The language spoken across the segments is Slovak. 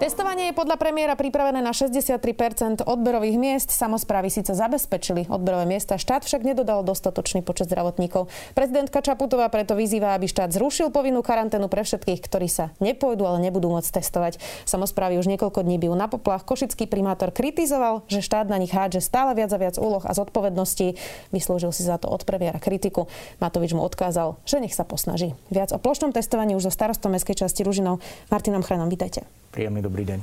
Testovanie je podľa premiéra pripravené na 63% odberových miest. Samozprávy síce zabezpečili odberové miesta, štát však nedodal dostatočný počet zdravotníkov. Prezidentka Čaputová preto vyzýva, aby štát zrušil povinnú karanténu pre všetkých, ktorí sa nepôjdu, ale nebudú môcť testovať. Samozprávy už niekoľko dní bijú na poplach. Košický primátor kritizoval, že štát na nich hádže stále viac a viac úloh a zodpovedností. Vyslúžil si za to od premiéra kritiku. Matovič mu odkázal, že nech sa posnaží. Viac o plošnom testovaní už zo starostom mestskej časti Ružinov. Martinom Chranom, vítajte. Príjemný dobrý deň.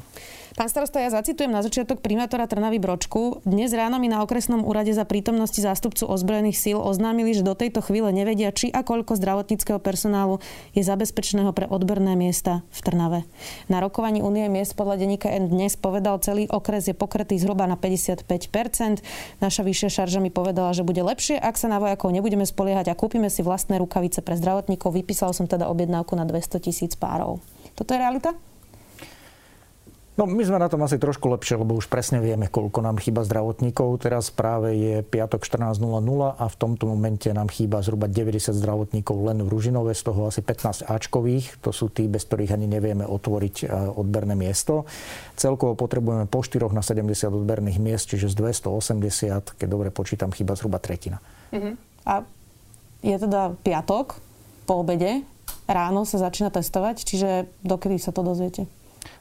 Pán starosta, ja zacitujem na začiatok primátora Trnavy Bročku. Dnes ráno mi na okresnom úrade za prítomnosti zástupcu ozbrojených síl oznámili, že do tejto chvíle nevedia, či a koľko zdravotníckého personálu je zabezpečeného pre odberné miesta v Trnave. Na rokovaní Unie miest podľa denníka N dnes povedal, celý okres je pokrytý zhruba na 55%. Naša vyššia šarža mi povedala, že bude lepšie, ak sa na vojakov nebudeme spoliehať a kúpime si vlastné rukavice pre zdravotníkov. Vypísal som teda objednávku na 200 tisíc párov. Toto je realita? No my sme na tom asi trošku lepšie, lebo už presne vieme, koľko nám chýba zdravotníkov. Teraz práve je piatok 14.00 a v tomto momente nám chýba zhruba 90 zdravotníkov len v Ružinove, z toho asi 15 Ačkových. To sú tí, bez ktorých ani nevieme otvoriť e, odberné miesto. Celkovo potrebujeme po 4 na 70 odberných miest, čiže z 280, keď dobre počítam, chýba zhruba tretina. Uh-huh. A je teda piatok po obede, ráno sa začína testovať, čiže dokedy sa to dozviete?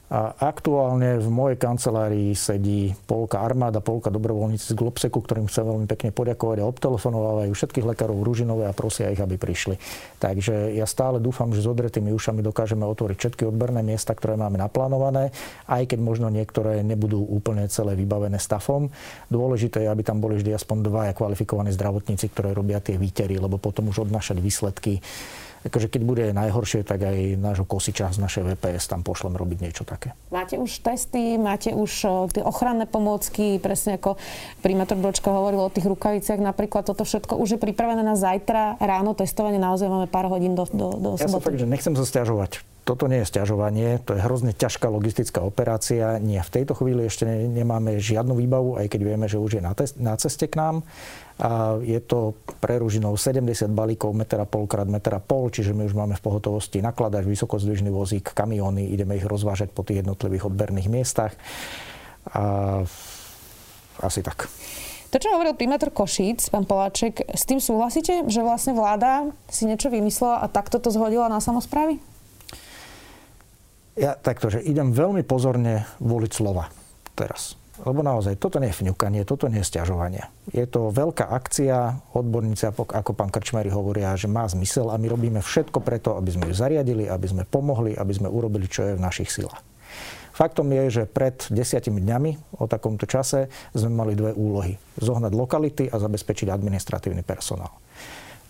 A aktuálne v mojej kancelárii sedí polka armáda, polka dobrovoľníci z Globseku, ktorým chcem veľmi pekne poďakovať a obtelefonovávajú všetkých lekárov v a prosia ich, aby prišli. Takže ja stále dúfam, že s odretými ušami dokážeme otvoriť všetky odberné miesta, ktoré máme naplánované, aj keď možno niektoré nebudú úplne celé vybavené stafom. Dôležité je, aby tam boli vždy aspoň dvaja kvalifikovaní zdravotníci, ktoré robia tie výtery, lebo potom už odnášať výsledky akože keď bude najhoršie, tak aj nášho kosiča z našej VPS tam pošlem robiť niečo také. Máte už testy, máte už tie ochranné pomôcky, presne ako primátor Bročko hovoril o tých rukaviciach, napríklad toto všetko už je pripravené na zajtra ráno testovanie, naozaj máme pár hodín do, do, do soboty. Ja fakt, že nechcem sa stiažovať. Toto nie je stiažovanie, to je hrozne ťažká logistická operácia. Nie, v tejto chvíli ešte nemáme žiadnu výbavu, aj keď vieme, že už je na, test, na ceste k nám a je to pre Ružinov 70 balíkov metra pol krát metra pol, čiže my už máme v pohotovosti nakladač, vysokozdvižný vozík, kamióny, ideme ich rozvážať po tých jednotlivých odberných miestach. A asi tak. To, čo hovoril primátor Košíc, pán Poláček, s tým súhlasíte, že vlastne vláda si niečo vymyslela a takto to zhodila na samozprávy? Ja takto, že idem veľmi pozorne voliť slova teraz. Lebo naozaj, toto nie je fňukanie, toto nie je stiažovanie. Je to veľká akcia, odborníci, ako pán Krčmery hovoria, že má zmysel a my robíme všetko preto, aby sme ju zariadili, aby sme pomohli, aby sme urobili, čo je v našich silách. Faktom je, že pred desiatimi dňami o takomto čase sme mali dve úlohy. Zohnať lokality a zabezpečiť administratívny personál.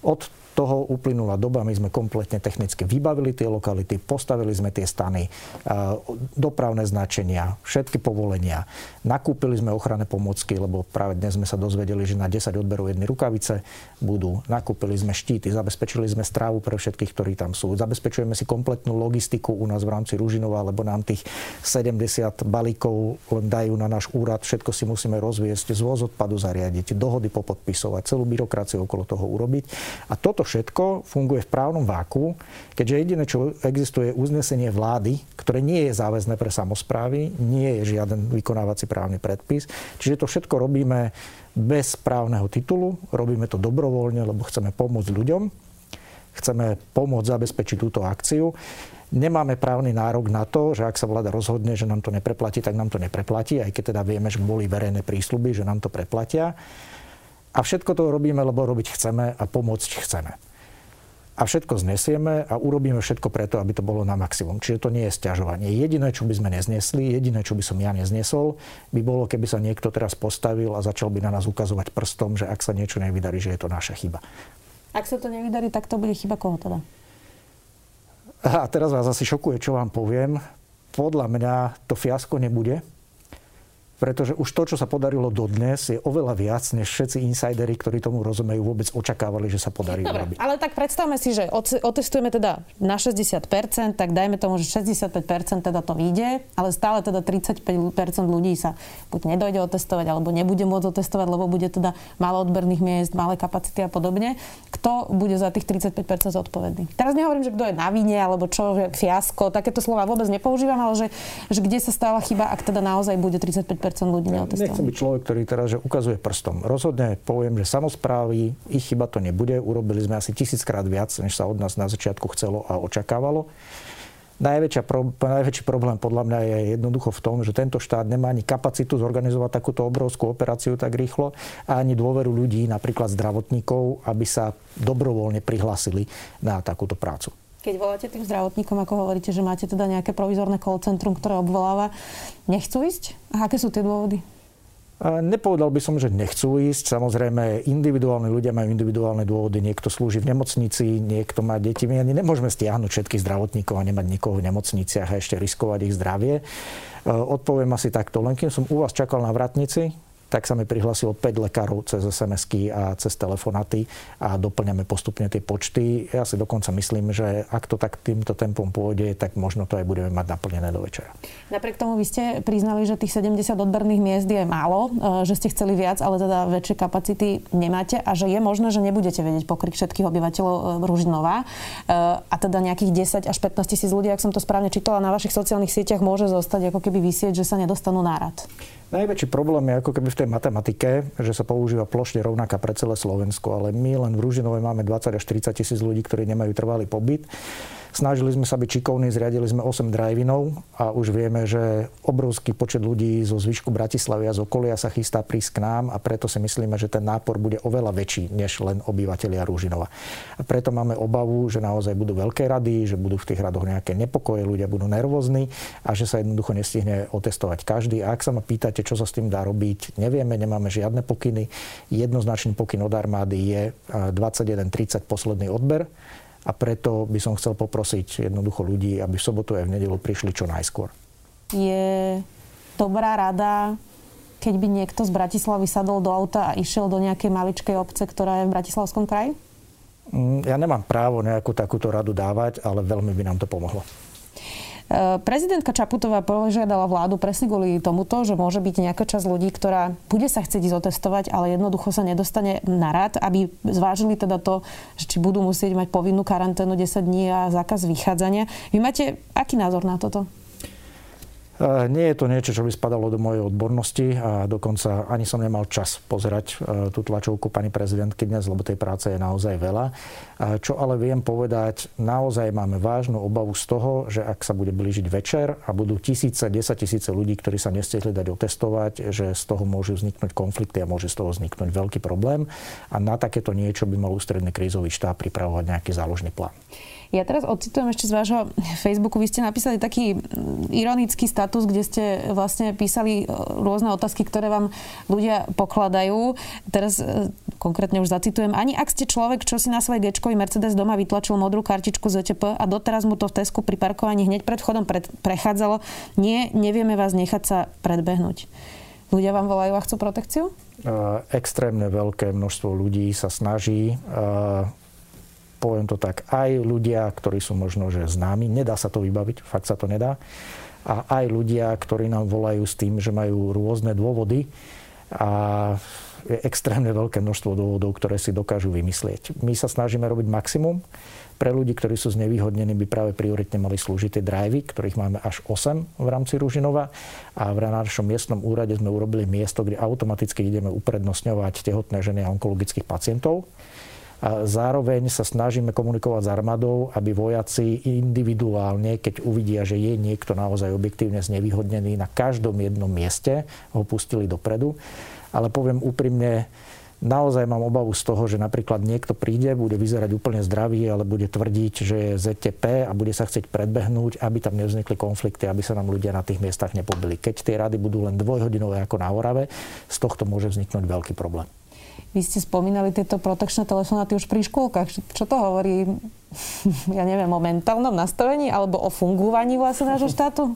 Od toho uplynula doba, my sme kompletne technicky vybavili tie lokality, postavili sme tie stany, dopravné značenia, všetky povolenia, nakúpili sme ochranné pomocky, lebo práve dnes sme sa dozvedeli, že na 10 odberov jedny rukavice budú, nakúpili sme štíty, zabezpečili sme strávu pre všetkých, ktorí tam sú, zabezpečujeme si kompletnú logistiku u nás v rámci Ružinova, lebo nám tých 70 balíkov len dajú na náš úrad, všetko si musíme rozviesť, zvoz odpadu zariadiť, dohody popodpisovať, celú byrokraciu okolo toho urobiť. A toto všetko funguje v právnom váku, keďže jediné, čo existuje, je uznesenie vlády, ktoré nie je záväzné pre samozprávy, nie je žiaden vykonávací právny predpis. Čiže to všetko robíme bez právneho titulu, robíme to dobrovoľne, lebo chceme pomôcť ľuďom, chceme pomôcť zabezpečiť túto akciu. Nemáme právny nárok na to, že ak sa vláda rozhodne, že nám to nepreplatí, tak nám to nepreplatí, aj keď teda vieme, že boli verejné prísľuby, že nám to preplatia. A všetko to robíme, lebo robiť chceme a pomôcť chceme. A všetko znesieme a urobíme všetko preto, aby to bolo na maximum. Čiže to nie je stiažovanie. Jediné, čo by sme neznesli, jediné, čo by som ja neznesol, by bolo, keby sa niekto teraz postavil a začal by na nás ukazovať prstom, že ak sa niečo nevydarí, že je to naša chyba. Ak sa to nevydarí, tak to bude chyba koho teda? A teraz vás asi šokuje, čo vám poviem. Podľa mňa to fiasko nebude, pretože už to, čo sa podarilo dodnes, je oveľa viac, než všetci insidery, ktorí tomu rozumejú, vôbec očakávali, že sa podarí Dobre, urobiť. Ale tak predstavme si, že otestujeme teda na 60%, tak dajme tomu, že 65% teda to vyjde, ale stále teda 35% ľudí sa buď nedojde otestovať, alebo nebude môcť otestovať, lebo bude teda málo odberných miest, malé kapacity a podobne. Kto bude za tých 35% zodpovedný? Teraz nehovorím, že kto je na vine, alebo čo, fiasko, takéto slova vôbec nepoužívam, ale že, že kde sa stáva chyba, ak teda naozaj bude 35 ľudí neotestovaných. Nechcem byť človek, ktorý teraz že ukazuje prstom. Rozhodne poviem, že samozprávy, ich chyba to nebude. Urobili sme asi tisíckrát viac, než sa od nás na začiatku chcelo a očakávalo. pro, najväčší problém podľa mňa je jednoducho v tom, že tento štát nemá ani kapacitu zorganizovať takúto obrovskú operáciu tak rýchlo a ani dôveru ľudí, napríklad zdravotníkov, aby sa dobrovoľne prihlásili na takúto prácu keď voláte tým zdravotníkom, ako hovoríte, že máte teda nejaké provizorné call centrum, ktoré obvoláva, nechcú ísť? A aké sú tie dôvody? Nepovedal by som, že nechcú ísť. Samozrejme, individuálni ľudia majú individuálne dôvody. Niekto slúži v nemocnici, niekto má deti. My ani nemôžeme stiahnuť všetkých zdravotníkov a nemať nikoho v nemocniciach a ešte riskovať ich zdravie. Odpoviem asi takto. Len kým som u vás čakal na vratnici, tak sa mi prihlasilo 5 lekárov cez sms a cez telefonaty a doplňame postupne tie počty. Ja si dokonca myslím, že ak to tak týmto tempom pôjde, tak možno to aj budeme mať naplnené do večera. Napriek tomu vy ste priznali, že tých 70 odberných miest je málo, e, že ste chceli viac, ale teda väčšie kapacity nemáte a že je možné, že nebudete vedieť pokryť všetkých obyvateľov e, Ružinova e, a teda nejakých 10 až 15 tisíc ľudí, ak som to správne čítala na vašich sociálnych sieťach, môže zostať ako keby vysieť, že sa nedostanú nárad. Najväčší problém je ako keby v tej matematike, že sa používa plošne rovnaká pre celé Slovensko, ale my len v Ružinove máme 20 až 30 tisíc ľudí, ktorí nemajú trvalý pobyt. Snažili sme sa byť šikovní, zriadili sme 8 drive-inov a už vieme, že obrovský počet ľudí zo zvyšku Bratislavy a z okolia sa chystá prísť k nám a preto si myslíme, že ten nápor bude oveľa väčší než len obyvateľia Rúžinova. A preto máme obavu, že naozaj budú veľké rady, že budú v tých radoch nejaké nepokoje, ľudia budú nervózni a že sa jednoducho nestihne otestovať každý. A ak sa ma pýtate, čo sa s tým dá robiť, nevieme, nemáme žiadne pokyny. Jednoznačný pokyn od armády je 21.30 posledný odber a preto by som chcel poprosiť jednoducho ľudí, aby v sobotu aj v nedelu prišli čo najskôr. Je dobrá rada, keď by niekto z Bratislavy sadol do auta a išiel do nejakej maličkej obce, ktorá je v Bratislavskom kraji? Mm, ja nemám právo nejakú takúto radu dávať, ale veľmi by nám to pomohlo. Eh, prezidentka Čaputová požiadala vládu presne kvôli tomuto, že môže byť nejaká časť ľudí, ktorá bude sa chcieť zotestovať, ale jednoducho sa nedostane na rad, aby zvážili teda to, že či budú musieť mať povinnú karanténu 10 dní a zákaz vychádzania. Vy máte aký názor na toto? Nie je to niečo, čo by spadalo do mojej odbornosti a dokonca ani som nemal čas pozerať e, tú tlačovku pani prezidentky dnes, lebo tej práce je naozaj veľa. Čo ale viem povedať, naozaj máme vážnu obavu z toho, že ak sa bude blížiť večer a budú tisíce, desať tisíce ľudí, ktorí sa nestihli dať otestovať, že z toho môžu vzniknúť konflikty a môže z toho vzniknúť veľký problém. A na takéto niečo by mal ústredný krízový štáb pripravovať nejaký záložný plán. Ja teraz odcitujem ešte z vášho Facebooku. Vy ste napísali taký ironický status, kde ste vlastne písali e, rôzne otázky, ktoré vám ľudia pokladajú. Teraz e, konkrétne už zacitujem. Ani ak ste človek, čo si na svoj gečkový Mercedes doma vytlačil modrú kartičku z ETP a doteraz mu to v Tesku pri parkovaní hneď pred vchodom pred, prechádzalo, nie, nevieme vás nechať sa predbehnúť. Ľudia vám volajú a chcú protekciu? Uh, extrémne veľké množstvo ľudí sa snaží uh, poviem to tak, aj ľudia, ktorí sú možno že známi, nedá sa to vybaviť, fakt sa to nedá, a aj ľudia, ktorí nám volajú s tým, že majú rôzne dôvody a je extrémne veľké množstvo dôvodov, ktoré si dokážu vymyslieť. My sa snažíme robiť maximum. Pre ľudí, ktorí sú znevýhodnení, by práve prioritne mali slúžiť tie drivey, ktorých máme až 8 v rámci Ružinova. A v našom miestnom úrade sme urobili miesto, kde automaticky ideme uprednostňovať tehotné ženy a onkologických pacientov a zároveň sa snažíme komunikovať s armádou, aby vojaci individuálne, keď uvidia, že je niekto naozaj objektívne znevýhodnený, na každom jednom mieste ho pustili dopredu. Ale poviem úprimne, naozaj mám obavu z toho, že napríklad niekto príde, bude vyzerať úplne zdravý, ale bude tvrdiť, že je ZTP a bude sa chcieť predbehnúť, aby tam nevznikli konflikty, aby sa nám ľudia na tých miestach nepobili. Keď tie rady budú len dvojhodinové ako na Orave, z tohto môže vzniknúť veľký problém. Vy ste spomínali tieto protekčné telefonáty už pri škôlkach. Čo to hovorí, ja neviem, o mentálnom nastavení alebo o fungovaní vlastne nášho štátu?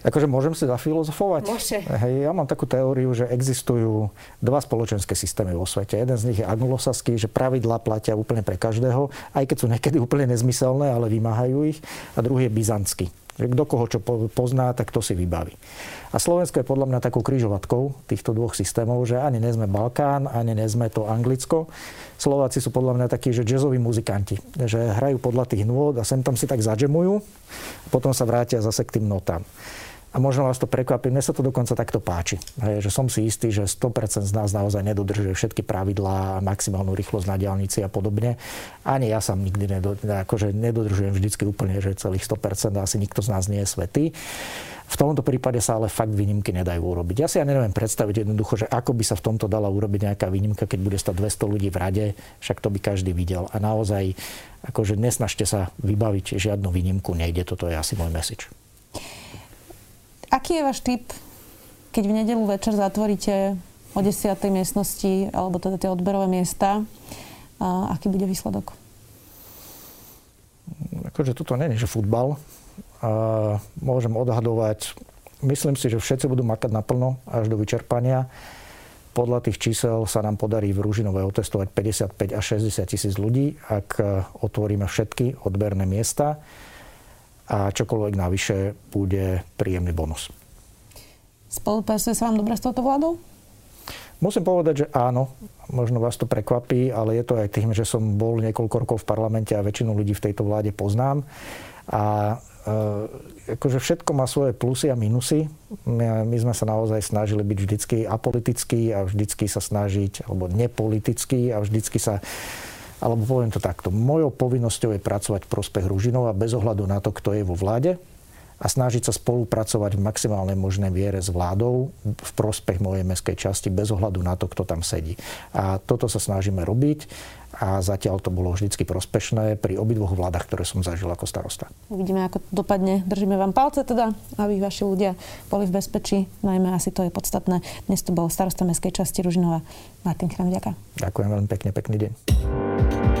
Akože môžem si zafilozofovať? Môžete. Hej, ja mám takú teóriu, že existujú dva spoločenské systémy vo svete. Jeden z nich je anglosaský, že pravidlá platia úplne pre každého, aj keď sú niekedy úplne nezmyselné, ale vymáhajú ich. A druhý je byzantský. Kto koho čo pozná, tak to si vybaví. A Slovensko je podľa mňa takou kryžovatkou týchto dvoch systémov, že ani nezme Balkán, ani nezme to Anglicko. Slováci sú podľa mňa takí, že jazzoví muzikanti, že hrajú podľa tých nôd a sem tam si tak zadžemujú, potom sa vrátia zase k tým notám. A možno vás to prekvapí, mne sa to dokonca takto páči. Hej, že som si istý, že 100% z nás naozaj nedodržuje všetky pravidlá, maximálnu rýchlosť na diálnici a podobne. Ani ja sa nikdy nedo, akože nedodržujem vždycky úplne, že celých 100% a asi nikto z nás nie je svetý. V tomto prípade sa ale fakt výnimky nedajú urobiť. Ja si ja neviem predstaviť jednoducho, že ako by sa v tomto dala urobiť nejaká výnimka, keď bude stať 200 ľudí v rade, však to by každý videl. A naozaj, akože nesnažte sa vybaviť žiadnu výnimku, nejde, toto je asi môj message. Aký je váš typ, keď v nedelu večer zatvoríte o 10. miestnosti, alebo teda tie odberové miesta, a aký bude výsledok? Akože toto není, že futbal môžem odhadovať, myslím si, že všetci budú makať naplno až do vyčerpania. Podľa tých čísel sa nám podarí v Ružinové otestovať 55 až 60 tisíc ľudí, ak otvoríme všetky odberné miesta a čokoľvek navyše bude príjemný bonus. Spolupracuje sa vám dobre s touto vládou? Musím povedať, že áno, možno vás to prekvapí, ale je to aj tým, že som bol niekoľko rokov v parlamente a väčšinu ľudí v tejto vláde poznám. A e, akože všetko má svoje plusy a minusy. My, my sme sa naozaj snažili byť vždycky apolitický a vždycky sa snažiť, alebo nepolitický a vždycky sa alebo poviem to takto, mojou povinnosťou je pracovať v prospech Ružinov a bez ohľadu na to, kto je vo vláde, a snažiť sa spolupracovať v maximálnej možnej viere s vládou v prospech mojej meskej časti bez ohľadu na to, kto tam sedí. A toto sa snažíme robiť a zatiaľ to bolo vždy prospešné pri obidvoch vládach, ktoré som zažil ako starosta. Uvidíme, ako to dopadne. Držíme vám palce teda, aby vaši ľudia boli v bezpečí. Najmä asi to je podstatné. Dnes tu bol starosta mestskej časti Ružinova. Martin ďakujem. Ďakujem veľmi pekne, pekný deň.